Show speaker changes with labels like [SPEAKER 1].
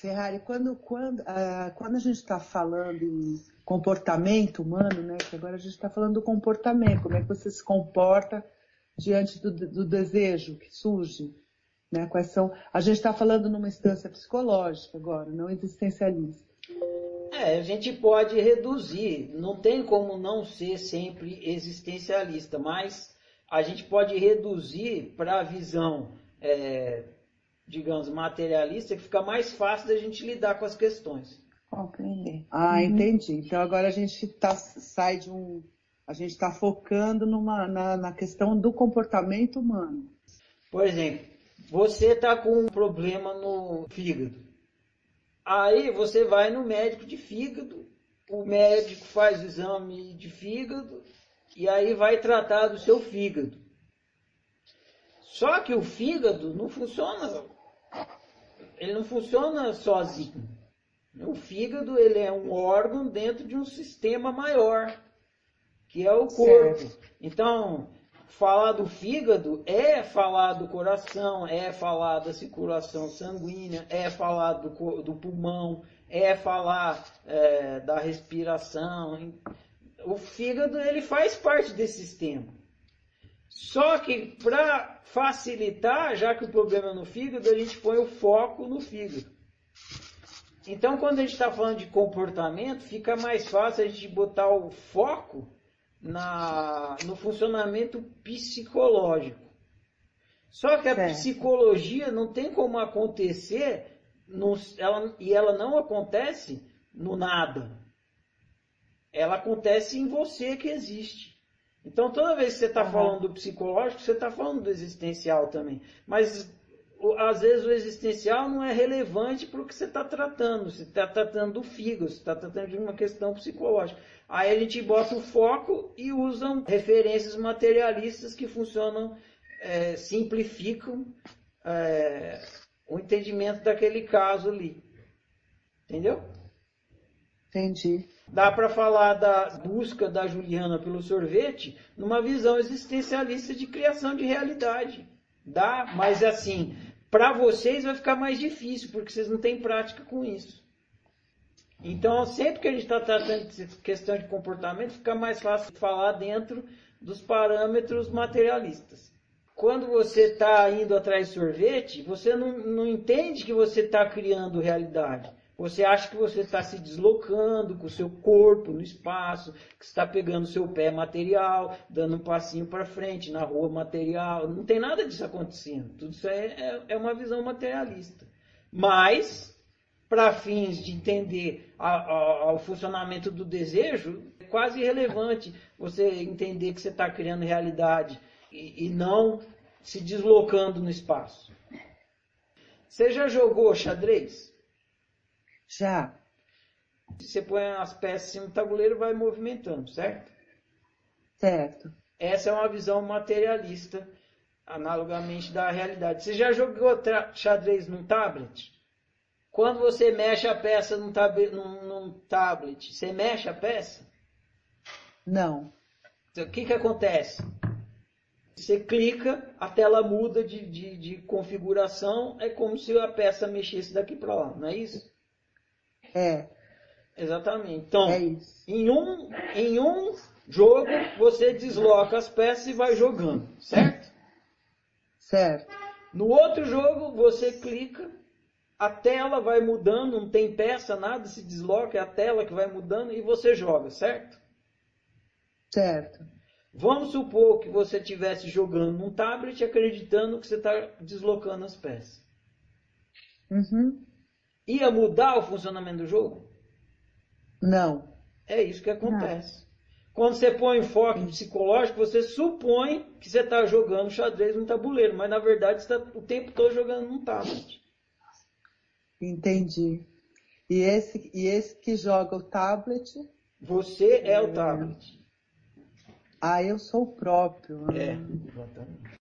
[SPEAKER 1] Ferrari, quando, quando, uh, quando a gente está falando em comportamento humano, né? Que agora a gente está falando do comportamento, como é que você se comporta diante do, do desejo que surge, né? Quais são? A gente está falando numa instância psicológica agora, não existencialista.
[SPEAKER 2] É, a gente pode reduzir, não tem como não ser sempre existencialista, mas a gente pode reduzir para a visão é, digamos, materialista, que fica mais fácil da gente lidar com as questões.
[SPEAKER 1] Compreender. Ah, uhum. entendi. Então agora a gente tá, sai de um. A gente está focando numa, na, na questão do comportamento humano.
[SPEAKER 2] Por exemplo, você está com um problema no fígado. Aí você vai no médico de fígado, o médico faz o exame de fígado e aí vai tratar do seu fígado. Só que o fígado não funciona ele não funciona sozinho. O fígado ele é um órgão dentro de um sistema maior, que é o corpo. Certo. Então, falar do fígado é falar do coração, é falar da circulação sanguínea, é falar do, do pulmão, é falar é, da respiração. O fígado ele faz parte desse sistema. Só que para facilitar, já que o problema é no fígado, a gente põe o foco no fígado. Então, quando a gente está falando de comportamento, fica mais fácil a gente botar o foco na, no funcionamento psicológico. Só que a certo. psicologia não tem como acontecer no, ela, e ela não acontece no nada. Ela acontece em você que existe. Então, toda vez que você está uhum. falando do psicológico, você está falando do existencial também. Mas, às vezes, o existencial não é relevante para o que você está tratando. Você está tratando do fígado, você está tratando de uma questão psicológica. Aí a gente bota o foco e usam referências materialistas que funcionam, é, simplificam é, o entendimento daquele caso ali. Entendeu?
[SPEAKER 1] Entendi.
[SPEAKER 2] Dá para falar da busca da Juliana pelo sorvete numa visão existencialista de criação de realidade. Dá, mas assim, para vocês vai ficar mais difícil, porque vocês não têm prática com isso. Então, sempre que a gente está tratando de questão de comportamento, fica mais fácil falar dentro dos parâmetros materialistas. Quando você está indo atrás de sorvete, você não, não entende que você está criando realidade. Você acha que você está se deslocando com o seu corpo no espaço, que está pegando o seu pé material, dando um passinho para frente na rua material. Não tem nada disso acontecendo. Tudo isso é, é, é uma visão materialista. Mas, para fins de entender o funcionamento do desejo, é quase irrelevante você entender que você está criando realidade e, e não se deslocando no espaço. Você já jogou xadrez?
[SPEAKER 1] Já.
[SPEAKER 2] Você põe as peças em um tabuleiro vai movimentando, certo?
[SPEAKER 1] Certo.
[SPEAKER 2] Essa é uma visão materialista, analogamente da realidade. Você já jogou xadrez num tablet? Quando você mexe a peça num, tab num, num tablet, você mexe a peça?
[SPEAKER 1] Não.
[SPEAKER 2] Então, o que, que acontece? Você clica, a tela muda de, de, de configuração, é como se a peça mexesse daqui para lá, não é isso?
[SPEAKER 1] É.
[SPEAKER 2] Exatamente. Então, é em, um, em um jogo, você desloca as peças e vai jogando, certo?
[SPEAKER 1] Certo.
[SPEAKER 2] No outro jogo, você clica, a tela vai mudando, não tem peça, nada se desloca, é a tela que vai mudando e você joga, certo?
[SPEAKER 1] Certo.
[SPEAKER 2] Vamos supor que você estivesse jogando num tablet acreditando que você está deslocando as peças.
[SPEAKER 1] Uhum
[SPEAKER 2] ia mudar o funcionamento do jogo?
[SPEAKER 1] Não.
[SPEAKER 2] É isso que acontece. Não. Quando você põe enfoque psicológico, você supõe que você está jogando xadrez no tabuleiro, mas na verdade você está o tempo todo jogando num tablet.
[SPEAKER 1] Entendi. E esse, e esse que joga o tablet?
[SPEAKER 2] Você é, é o tablet.
[SPEAKER 1] Ah, eu sou o próprio.
[SPEAKER 2] É, exatamente.